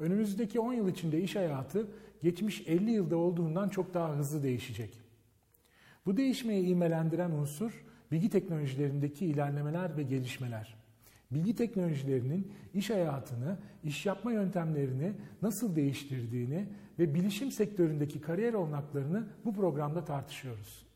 Önümüzdeki 10 yıl içinde iş hayatı geçmiş 50 yılda olduğundan çok daha hızlı değişecek. Bu değişmeyi imelendiren unsur bilgi teknolojilerindeki ilerlemeler ve gelişmeler. Bilgi teknolojilerinin iş hayatını, iş yapma yöntemlerini nasıl değiştirdiğini ve bilişim sektöründeki kariyer olanaklarını bu programda tartışıyoruz.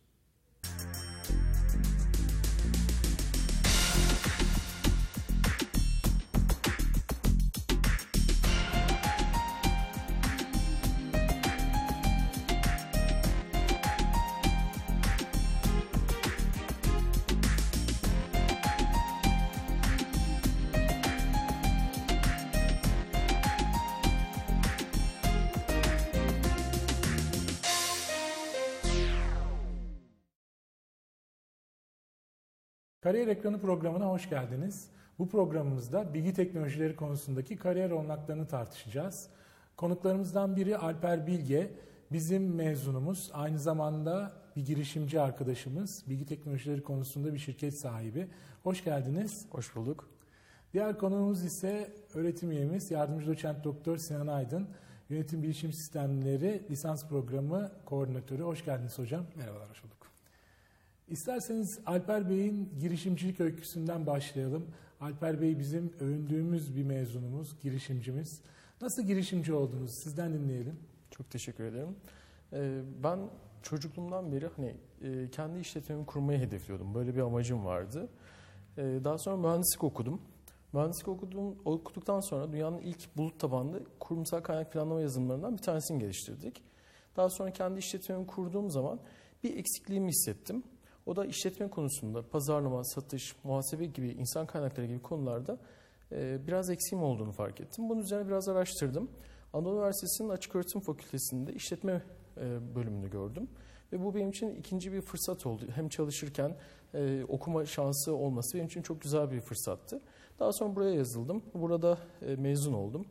Kariyer Ekranı programına hoş geldiniz. Bu programımızda bilgi teknolojileri konusundaki kariyer olanaklarını tartışacağız. Konuklarımızdan biri Alper Bilge, bizim mezunumuz, aynı zamanda bir girişimci arkadaşımız, bilgi teknolojileri konusunda bir şirket sahibi. Hoş geldiniz. Hoş bulduk. Diğer konuğumuz ise öğretim üyemiz, yardımcı doçent doktor Sinan Aydın, Yönetim Bilişim Sistemleri Lisans Programı Koordinatörü. Hoş geldiniz hocam. Merhabalar, hoş bulduk. İsterseniz Alper Bey'in girişimcilik öyküsünden başlayalım. Alper Bey bizim övündüğümüz bir mezunumuz, girişimcimiz. Nasıl girişimci oldunuz? Sizden dinleyelim. Çok teşekkür ederim. Ee, ben çocukluğumdan beri hani e, kendi işletmemi kurmayı hedefliyordum. Böyle bir amacım vardı. Ee, daha sonra mühendislik okudum. Mühendislik okudum, okuduktan sonra dünyanın ilk bulut tabanlı kurumsal kaynak planlama yazılımlarından bir tanesini geliştirdik. Daha sonra kendi işletmemi kurduğum zaman bir eksikliğimi hissettim. O da işletme konusunda pazarlama, satış, muhasebe gibi insan kaynakları gibi konularda e, biraz eksiğim olduğunu fark ettim. Bunun üzerine biraz araştırdım. Anadolu Üniversitesi'nin Açık Öğretim Fakültesi'nde işletme e, bölümünü gördüm. Ve bu benim için ikinci bir fırsat oldu. Hem çalışırken e, okuma şansı olması benim için çok güzel bir fırsattı. Daha sonra buraya yazıldım. Burada mezun oldum.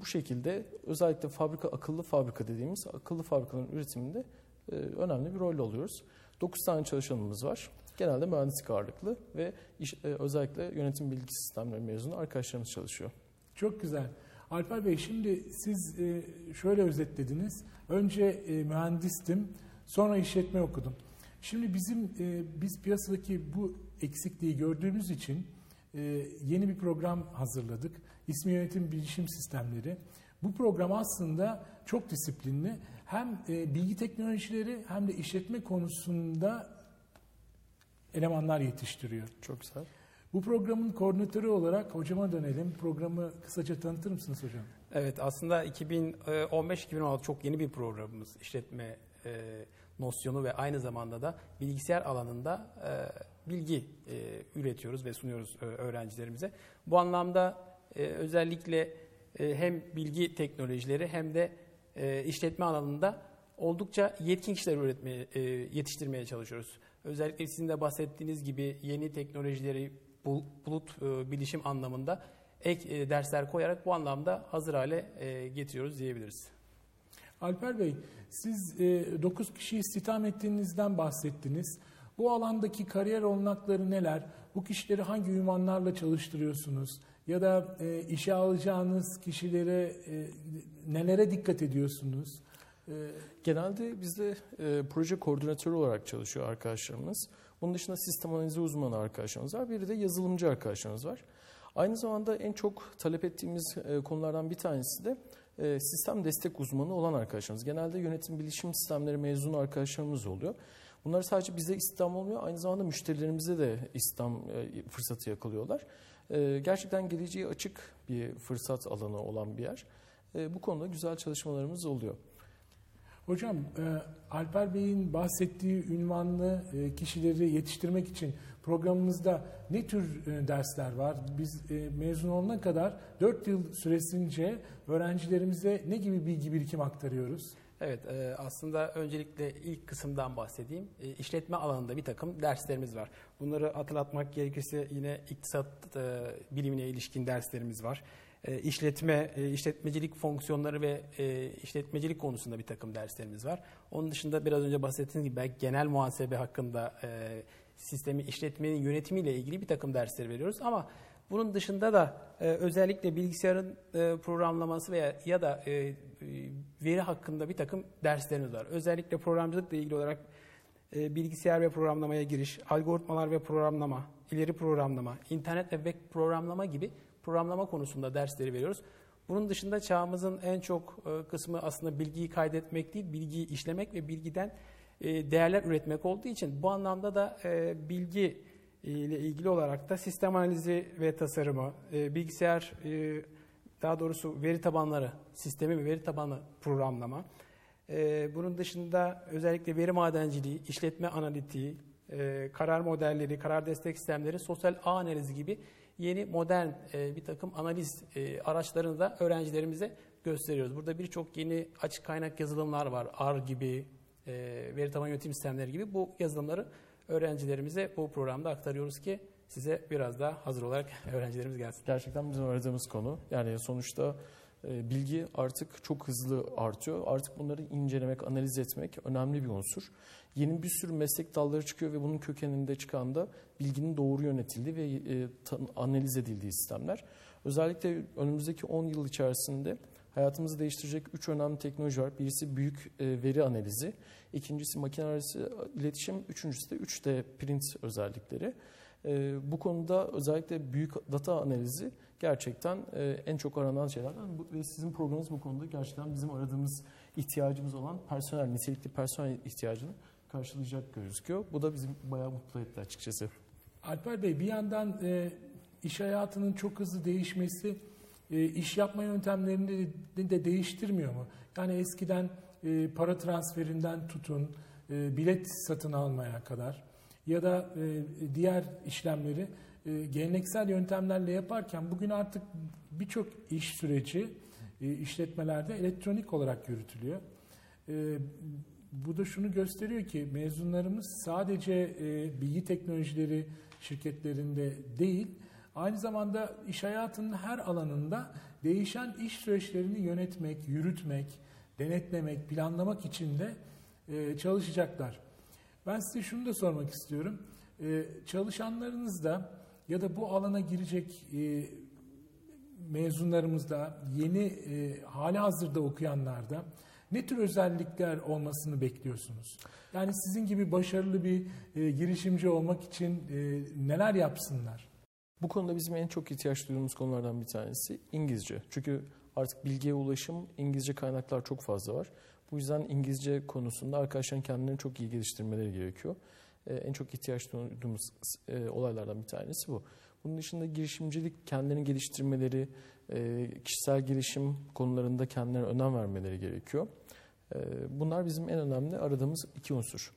Bu şekilde özellikle fabrika akıllı fabrika dediğimiz akıllı fabrikaların üretiminde önemli bir rol alıyoruz. 9 tane çalışanımız var. Genelde mühendislik ağırlıklı ve iş, e, özellikle yönetim bilgi sistemleri mezunu arkadaşlarımız çalışıyor. Çok güzel. Alper Bey şimdi siz e, şöyle özetlediniz. Önce e, mühendistim, sonra işletme okudum. Şimdi bizim e, biz piyasadaki bu eksikliği gördüğümüz için yeni bir program hazırladık. İsmi Yönetim Bilişim Sistemleri. Bu program aslında çok disiplinli. Hem bilgi teknolojileri hem de işletme konusunda elemanlar yetiştiriyor. Çok güzel. Bu programın koordinatörü olarak hocama dönelim. Programı kısaca tanıtır mısınız hocam? Evet aslında 2015-2016 çok yeni bir programımız işletme e, nosyonu ve aynı zamanda da bilgisayar alanında e, bilgi e, üretiyoruz ve sunuyoruz e, öğrencilerimize. Bu anlamda e, özellikle e, hem bilgi teknolojileri hem de e, işletme alanında oldukça yetkin kişiler üretmeye, e, yetiştirmeye çalışıyoruz. Özellikle sizin de bahsettiğiniz gibi yeni teknolojileri bulut e, bilişim anlamında ek e, dersler koyarak bu anlamda hazır hale e, getiriyoruz diyebiliriz. Alper Bey, siz 9 kişiyi istihdam ettiğinizden bahsettiniz. Bu alandaki kariyer olanakları neler? Bu kişileri hangi ünvanlarla çalıştırıyorsunuz? Ya da e, işe alacağınız kişilere e, nelere dikkat ediyorsunuz? E, Genelde bizde e, proje koordinatörü olarak çalışıyor arkadaşlarımız. Bunun dışında sistem analizi uzmanı arkadaşlarımız var. Bir de yazılımcı arkadaşlarımız var. Aynı zamanda en çok talep ettiğimiz e, konulardan bir tanesi de e, sistem destek uzmanı olan arkadaşlarımız. Genelde yönetim bilişim sistemleri mezunu arkadaşlarımız oluyor. Bunlar sadece bize istihdam olmuyor, aynı zamanda müşterilerimize de istihdam e, fırsatı yakalıyorlar. Gerçekten geleceği açık bir fırsat alanı olan bir yer. Bu konuda güzel çalışmalarımız oluyor. Hocam, e, Alper Bey'in bahsettiği ünvanlı e, kişileri yetiştirmek için programımızda ne tür e, dersler var? Biz mezun olana kadar 4 yıl süresince öğrencilerimize ne gibi bilgi birikim aktarıyoruz? Evet, e, aslında öncelikle ilk kısımdan bahsedeyim. E, işletme alanında bir takım derslerimiz var. Bunları hatırlatmak gerekirse yine iktisat e, bilimine ilişkin derslerimiz var e, işletme, e, işletmecilik fonksiyonları ve e, işletmecilik konusunda bir takım derslerimiz var. Onun dışında biraz önce bahsettiğiniz gibi belki genel muhasebe hakkında sistemi işletmenin yönetimiyle ilgili bir takım dersleri veriyoruz. Ama Bunun dışında da e, özellikle bilgisayarın e, programlaması veya ya da e, veri hakkında bir takım derslerimiz var. Özellikle programcılıkla ilgili olarak e, bilgisayar ve programlamaya giriş, algoritmalar ve programlama, ileri programlama, internet ve web programlama gibi programlama konusunda dersleri veriyoruz. Bunun dışında çağımızın en çok e, kısmı aslında bilgiyi kaydetmek değil, bilgiyi işlemek ve bilgiden e, değerler üretmek olduğu için bu anlamda da e, bilgi ile ilgili olarak da sistem analizi ve tasarımı, e, bilgisayar e, daha doğrusu veri tabanları sistemi ve veri tabanı programlama. E, bunun dışında özellikle veri madenciliği, işletme analitiği, e, karar modelleri, karar destek sistemleri, sosyal ağ analizi gibi yeni modern e, bir takım analiz e, araçlarını da öğrencilerimize gösteriyoruz. Burada birçok yeni açık kaynak yazılımlar var. R gibi, e, veri tabanı yönetim sistemleri gibi bu yazılımları öğrencilerimize bu programda aktarıyoruz ki size biraz daha hazır olarak öğrencilerimiz gelsin. Gerçekten bizim aradığımız konu. Yani sonuçta e, bilgi artık çok hızlı artıyor. Artık bunları incelemek, analiz etmek önemli bir unsur. Yeni bir sürü meslek dalları çıkıyor ve bunun kökeninde çıkan da bilginin doğru yönetildiği ve e, analiz edildiği sistemler. Özellikle önümüzdeki 10 yıl içerisinde hayatımızı değiştirecek üç önemli teknoloji var. Birisi büyük e, veri analizi, ikincisi makine arası iletişim, üçüncüsü de 3D print özellikleri. E, bu konuda özellikle büyük data analizi gerçekten e, en çok aranan şeylerden ve sizin programınız bu konuda gerçekten bizim aradığımız ihtiyacımız olan personel, nitelikli personel ihtiyacını karşılayacak gözüküyor. Bu da bizi bayağı mutlu etti açıkçası. Alper Bey bir yandan iş hayatının çok hızlı değişmesi e, iş yapma yöntemlerini de, de değiştirmiyor mu? Yani eskiden e, para transferinden tutun, e, bilet satın almaya kadar ya da e, diğer işlemleri geleneksel yöntemlerle yaparken bugün artık birçok iş süreci işletmelerde elektronik olarak yürütülüyor. Bu da şunu gösteriyor ki mezunlarımız sadece bilgi teknolojileri şirketlerinde değil, Aynı zamanda iş hayatının her alanında değişen iş süreçlerini yönetmek, yürütmek, denetlemek, planlamak için de e, çalışacaklar. Ben size şunu da sormak istiyorum. E, çalışanlarınız da ya da bu alana girecek e, mezunlarımızda, yeni hali hazırda okuyanlarda ne tür özellikler olmasını bekliyorsunuz? Yani sizin gibi başarılı bir girişimci olmak için neler yapsınlar? Bu konuda bizim en çok ihtiyaç duyduğumuz konulardan bir tanesi İngilizce. Çünkü artık bilgiye ulaşım, İngilizce kaynaklar çok fazla var. Bu yüzden İngilizce konusunda arkadaşların kendilerini çok iyi geliştirmeleri gerekiyor. Ee, en çok ihtiyaç duyduğumuz e, olaylardan bir tanesi bu. Bunun dışında girişimcilik kendilerini geliştirmeleri, e, kişisel gelişim konularında kendilerine önem vermeleri gerekiyor. E, bunlar bizim en önemli aradığımız iki unsur.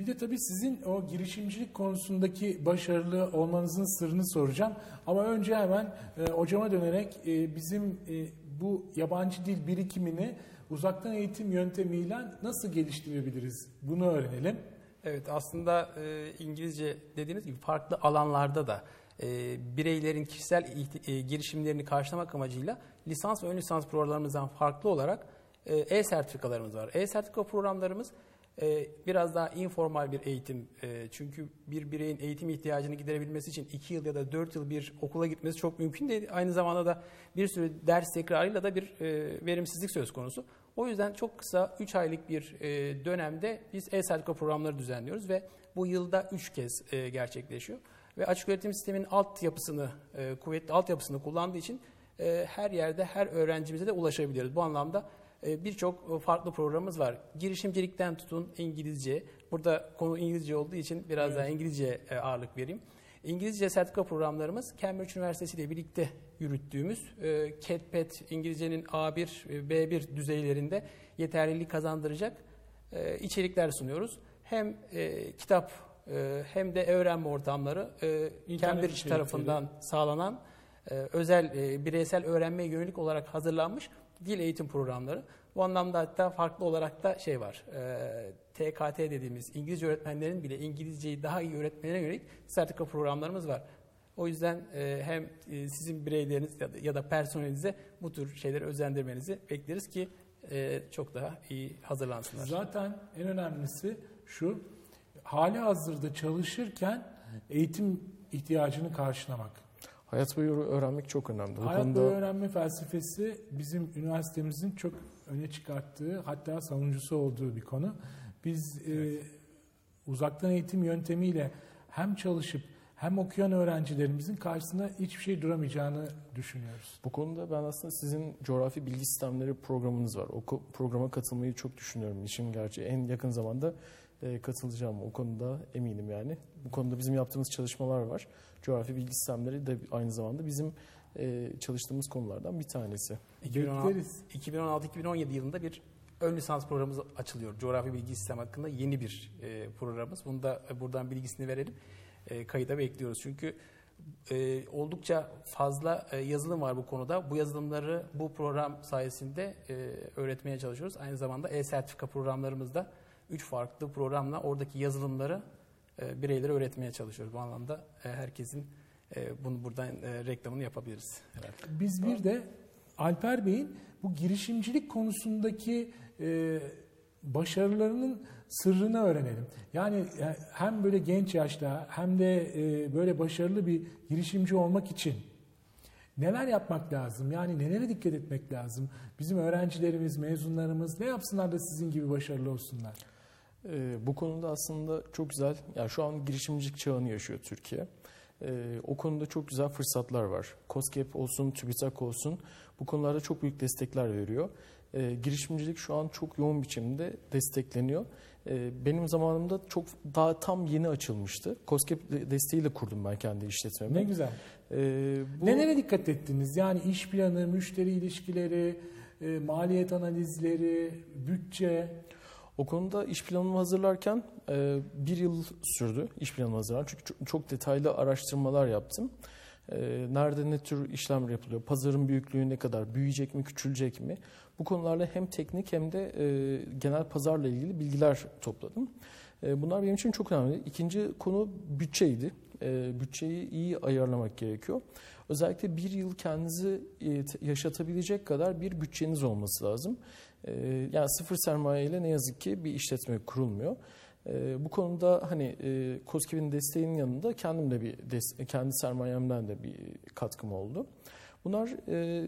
Bir de tabii sizin o girişimcilik konusundaki başarılı olmanızın sırrını soracağım. Ama önce hemen e, hocama dönerek e, bizim e, bu yabancı dil birikimini uzaktan eğitim yöntemiyle nasıl geliştirebiliriz? Bunu öğrenelim. Evet aslında e, İngilizce dediğiniz gibi farklı alanlarda da e, bireylerin kişisel e, girişimlerini karşılamak amacıyla lisans ve ön lisans programlarımızdan farklı olarak e, e-sertifikalarımız var. E-sertifika programlarımız biraz daha informal bir eğitim. Ee, çünkü bir bireyin eğitim ihtiyacını giderebilmesi için 2 yıl ya da 4 yıl bir okula gitmesi çok mümkün değil. Aynı zamanda da bir sürü ders tekrarıyla da bir e, verimsizlik söz konusu. O yüzden çok kısa 3 aylık bir e, dönemde biz e-sertifika programları düzenliyoruz ve bu yılda 3 kez e, gerçekleşiyor. Ve açık öğretim sistemin altyapısını, kuvvetli altyapısını kullandığı için her yerde her öğrencimize de ulaşabiliriz. Bu anlamda ee, birçok farklı programımız var. Girişimcilikten tutun İngilizce. Burada konu İngilizce olduğu için biraz daha İngilizce e, ağırlık vereyim. İngilizce sertifika programlarımız Cambridge Üniversitesi ile birlikte yürüttüğümüz e, CAT-PET İngilizcenin A1, B1 düzeylerinde yeterlilik kazandıracak e, içerikler sunuyoruz. Hem kitap hem de öğrenme ortamları Cambridge tarafından sağlanan özel bireysel öğrenmeye yönelik olarak hazırlanmış dil eğitim programları. Bu anlamda hatta farklı olarak da şey var. E, TKT dediğimiz İngilizce öğretmenlerin bile İngilizceyi daha iyi öğretmenine yönelik sertifika programlarımız var. O yüzden e, hem sizin bireyleriniz ya da, ya da personelinize bu tür şeyleri özendirmenizi bekleriz ki e, çok daha iyi hazırlansınlar. Zaten en önemlisi şu, hali hazırda çalışırken eğitim ihtiyacını karşılamak. Hayat boyu öğrenmek çok önemli. Bu Hayat konuda boyu öğrenme felsefesi bizim üniversitemizin çok öne çıkarttığı hatta savunucusu olduğu bir konu. Biz e, uzaktan eğitim yöntemiyle hem çalışıp hem okuyan öğrencilerimizin karşısında hiçbir şey duramayacağını düşünüyoruz. bu konuda ben aslında sizin coğrafi bilgi sistemleri programınız var. O programa katılmayı çok düşünüyorum. İşin gerçi en yakın zamanda e, katılacağım. O konuda eminim yani. Bu konuda bizim yaptığımız çalışmalar var. Coğrafi bilgi sistemleri de aynı zamanda bizim e, çalıştığımız konulardan bir tanesi. 2016 Bekleriz. 2016-2017 yılında bir ön lisans programımız açılıyor. Coğrafi bilgi sistem hakkında yeni bir e, programımız. Bunu da e, buradan bilgisini verelim. Kayıda bekliyoruz. Çünkü oldukça fazla yazılım var bu konuda. Bu yazılımları bu program sayesinde öğretmeye çalışıyoruz. Aynı zamanda e-sertifika programlarımızda 3 farklı programla oradaki yazılımları e, bireylere öğretmeye çalışıyoruz. Bu anlamda e, herkesin e, bunu buradan e, reklamını yapabiliriz. herhalde. Biz bir de Alper Bey'in bu girişimcilik konusundaki e, başarılarının sırrını öğrenelim. Yani e, hem böyle genç yaşta hem de e, böyle başarılı bir girişimci olmak için neler yapmak lazım? Yani nelere dikkat etmek lazım? Bizim öğrencilerimiz, mezunlarımız ne yapsınlar da sizin gibi başarılı olsunlar? Ee, bu konuda aslında çok güzel, yani şu an girişimcilik çağını yaşıyor Türkiye. Ee, o konuda çok güzel fırsatlar var. COSGAP olsun, TÜBİTAK olsun bu konularda çok büyük destekler veriyor. Ee, girişimcilik şu an çok yoğun biçimde destekleniyor. Ee, benim zamanımda çok daha tam yeni açılmıştı. COSGAP de- desteğiyle kurdum ben kendi işletmemi. Ne güzel. Ee, bu- Nelere dikkat ettiniz? Yani iş planı, müşteri ilişkileri, e, maliyet analizleri, bütçe. O konuda iş planımı hazırlarken e, bir yıl sürdü iş planımı hazırlarken. Çünkü çok, çok detaylı araştırmalar yaptım. E, nerede ne tür işlemler yapılıyor, pazarın büyüklüğü ne kadar, büyüyecek mi, küçülecek mi? Bu konularla hem teknik hem de e, genel pazarla ilgili bilgiler topladım. E, bunlar benim için çok önemli. İkinci konu bütçeydi. E, bütçeyi iyi ayarlamak gerekiyor. Özellikle bir yıl kendinizi e, yaşatabilecek kadar bir bütçeniz olması lazım. Ee, yani sıfır sermaye ile ne yazık ki bir işletme kurulmuyor. Ee, bu konuda hani e, COSGAP'in desteğinin yanında kendim de bir kendi sermayemden de bir katkım oldu. Bunlar e,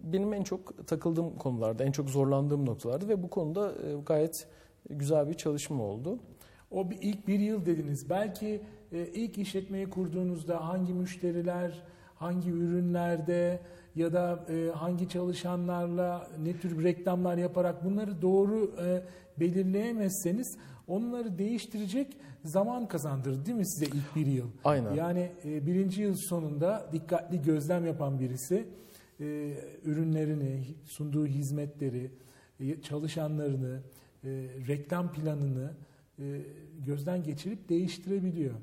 benim en çok takıldığım konularda, en çok zorlandığım noktalardı ve bu konuda e, gayet güzel bir çalışma oldu. O bir, ilk bir yıl dediniz. Belki e, ilk işletmeyi kurduğunuzda hangi müşteriler, hangi ürünlerde ya da e, hangi çalışanlarla ne tür reklamlar yaparak bunları doğru e, belirleyemezseniz onları değiştirecek zaman kazandırır değil mi size ilk bir yıl? Aynen. Yani e, birinci yıl sonunda dikkatli gözlem yapan birisi e, ürünlerini, sunduğu hizmetleri, e, çalışanlarını, e, reklam planını e, gözden geçirip değiştirebiliyor.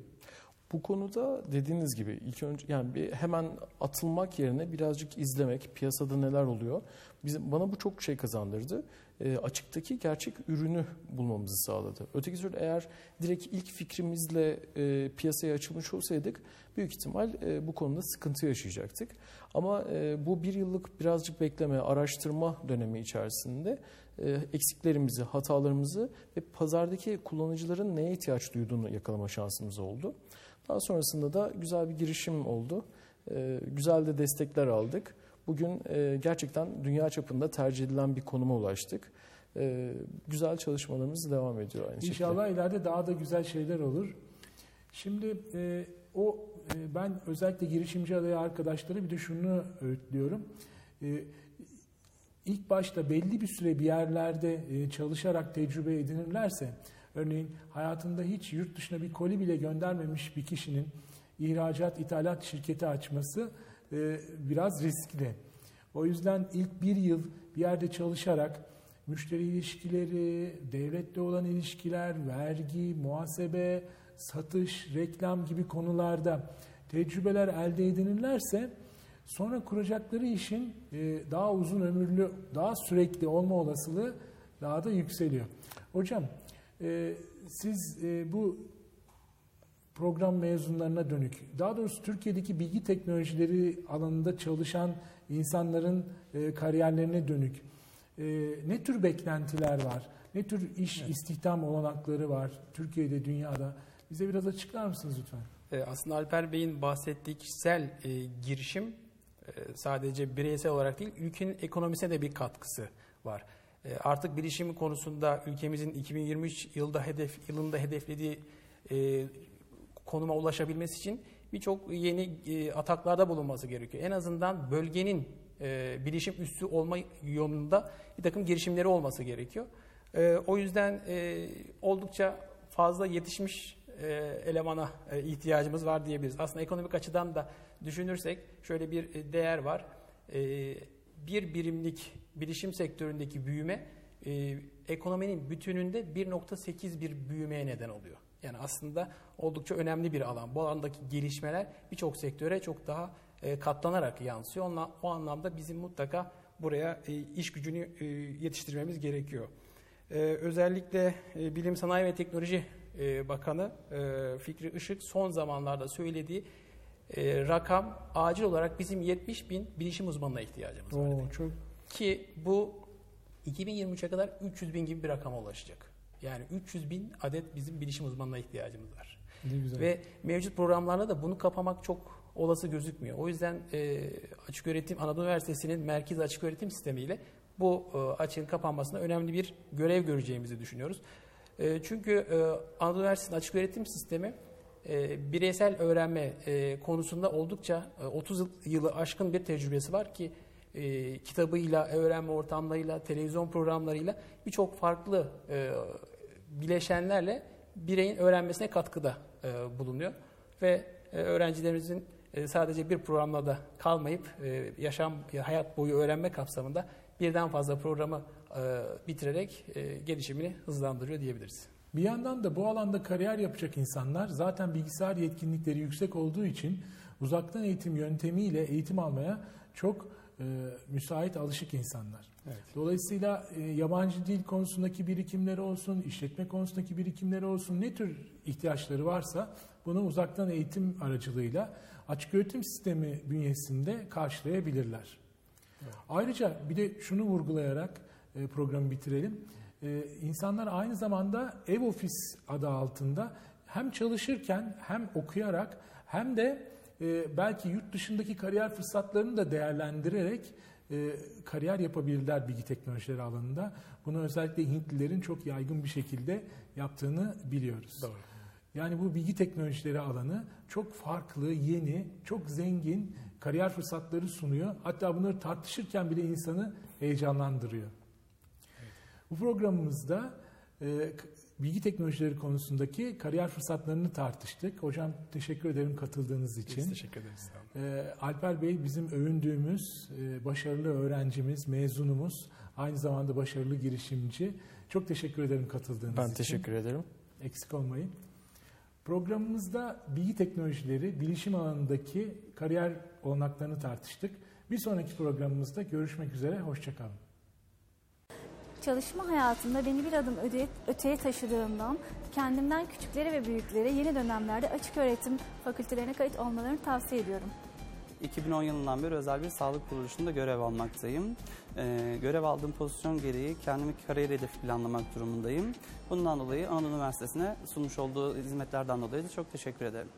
Bu konuda dediğiniz gibi ilk önce yani bir hemen atılmak yerine birazcık izlemek, piyasada neler oluyor. Bizim bana bu çok şey kazandırdı. E, açıktaki gerçek ürünü bulmamızı sağladı. Öteki türlü eğer direkt ilk fikrimizle e, piyasaya açılmış olsaydık büyük ihtimal e, bu konuda sıkıntı yaşayacaktık. Ama e, bu bir yıllık birazcık bekleme, araştırma dönemi içerisinde e, eksiklerimizi, hatalarımızı ve pazardaki kullanıcıların neye ihtiyaç duyduğunu yakalama şansımız oldu. Daha sonrasında da güzel bir girişim oldu. Ee, güzel de destekler aldık. Bugün e, gerçekten dünya çapında tercih edilen bir konuma ulaştık. Ee, güzel çalışmalarımız devam ediyor aynı şekilde. İnşallah ileride daha da güzel şeyler olur. Şimdi e, o e, ben özellikle girişimci adayı arkadaşlara bir de şunu öğütlüyorum. E, ilk başta belli bir süre bir yerlerde çalışarak tecrübe edinirlerse, örneğin hayatında hiç yurt dışına bir koli bile göndermemiş bir kişinin ihracat, ithalat şirketi açması e, biraz riskli. O yüzden ilk bir yıl bir yerde çalışarak müşteri ilişkileri, devletle olan ilişkiler, vergi, muhasebe, satış, reklam gibi konularda tecrübeler elde edinirlerse sonra kuracakları işin e, daha uzun ömürlü, daha sürekli olma olasılığı daha da yükseliyor. Hocam e, siz e, bu program mezunlarına dönük, daha doğrusu Türkiye'deki bilgi teknolojileri alanında çalışan insanların e, kariyerlerine dönük e, ne tür beklentiler var? Ne tür iş istihdam olanakları var Türkiye'de, dünyada? Bize biraz açıklar mısınız lütfen? E, aslında Alper Bey'in bahsettiği kişisel e, girişim e, sadece bireysel olarak değil, ülkenin ekonomisine de bir katkısı var. E, artık bilişim konusunda ülkemizin 2023 yılda hedef yılında hedeflediği e, konuma ulaşabilmesi için birçok yeni e, ataklarda bulunması gerekiyor. En azından bölgenin e, bilişim üssü olma yolunda bir takım girişimleri olması gerekiyor. E, o yüzden e, oldukça fazla yetişmiş e, elemana e, ihtiyacımız var diyebiliriz. Aslında ekonomik açıdan da düşünürsek şöyle bir e, değer var. E, bir birimlik bilişim sektöründeki büyüme e, ekonominin bütününde 1.8 bir büyümeye neden oluyor. Yani aslında oldukça önemli bir alan. Bu alandaki gelişmeler birçok sektöre çok daha e, katlanarak yansıyor. Onla, o anlamda bizim mutlaka buraya e, iş gücünü e, yetiştirmemiz gerekiyor. E, özellikle e, Bilim Sanayi ve Teknoloji e, Bakanı e, Fikri Işık son zamanlarda söylediği e, rakam acil olarak bizim 70 bin bilişim uzmanına ihtiyacımız var. Oo, çok Ki bu 2023'e kadar 300 bin gibi bir rakama ulaşacak. Yani 300 bin adet bizim bilişim uzmanına ihtiyacımız var. ne güzel. Ve mevcut programlarda da bunu kapamak çok olası gözükmüyor. O yüzden e, Açık Öğretim Anadolu Üniversitesi'nin merkez açık öğretim sistemiyle bu e, açığın kapanmasına önemli bir görev göreceğimizi düşünüyoruz. E, çünkü e, Anadolu Üniversitesi'nin açık öğretim sistemi e, bireysel öğrenme e, konusunda oldukça e, 30 yıl- yılı aşkın bir tecrübesi var ki e, kitabıyla, öğrenme ortamlarıyla, televizyon programlarıyla birçok farklı e, bileşenlerle bireyin öğrenmesine katkıda e, bulunuyor ve e, öğrencilerimizin e, sadece bir programla da kalmayıp e, yaşam hayat boyu öğrenme kapsamında birden fazla programı e, bitirerek e, gelişimini hızlandırıyor diyebiliriz. Bir yandan da bu alanda kariyer yapacak insanlar zaten bilgisayar yetkinlikleri yüksek olduğu için uzaktan eğitim yöntemiyle eğitim almaya çok e, müsait, alışık insanlar. Evet. Dolayısıyla e, yabancı dil konusundaki birikimleri olsun, işletme konusundaki birikimleri olsun, ne tür ihtiyaçları varsa bunu uzaktan eğitim aracılığıyla açık öğretim sistemi bünyesinde karşılayabilirler. Ayrıca bir de şunu vurgulayarak e, programı bitirelim. E, insanlar aynı zamanda ev ofis adı altında hem çalışırken hem okuyarak hem de e, belki yurt dışındaki kariyer fırsatlarını da değerlendirerek e, kariyer yapabilirler bilgi teknolojileri alanında. Bunu özellikle Hintlilerin çok yaygın bir şekilde yaptığını biliyoruz. Doğru. Yani bu bilgi teknolojileri alanı çok farklı, yeni, çok zengin kariyer fırsatları sunuyor. Hatta bunları tartışırken bile insanı heyecanlandırıyor. Bu programımızda e, bilgi teknolojileri konusundaki kariyer fırsatlarını tartıştık. Hocam teşekkür ederim katıldığınız için. Biz teşekkür ederiz. E, Alper Bey bizim övündüğümüz e, başarılı öğrencimiz, mezunumuz, aynı zamanda başarılı girişimci. Çok teşekkür ederim katıldığınız Ben için. teşekkür ederim. Eksik olmayın. Programımızda bilgi teknolojileri, bilişim alanındaki kariyer olanaklarını tartıştık. Bir sonraki programımızda görüşmek üzere, hoşçakalın. Çalışma hayatımda beni bir adım öteye taşıdığından kendimden küçüklere ve büyüklere yeni dönemlerde açık öğretim fakültelerine kayıt olmalarını tavsiye ediyorum. 2010 yılından beri özel bir sağlık kuruluşunda görev almaktayım. Ee, görev aldığım pozisyon gereği kendimi kariyer hedefi planlamak durumundayım. Bundan dolayı Anadolu Üniversitesi'ne sunmuş olduğu hizmetlerden dolayı da çok teşekkür ederim.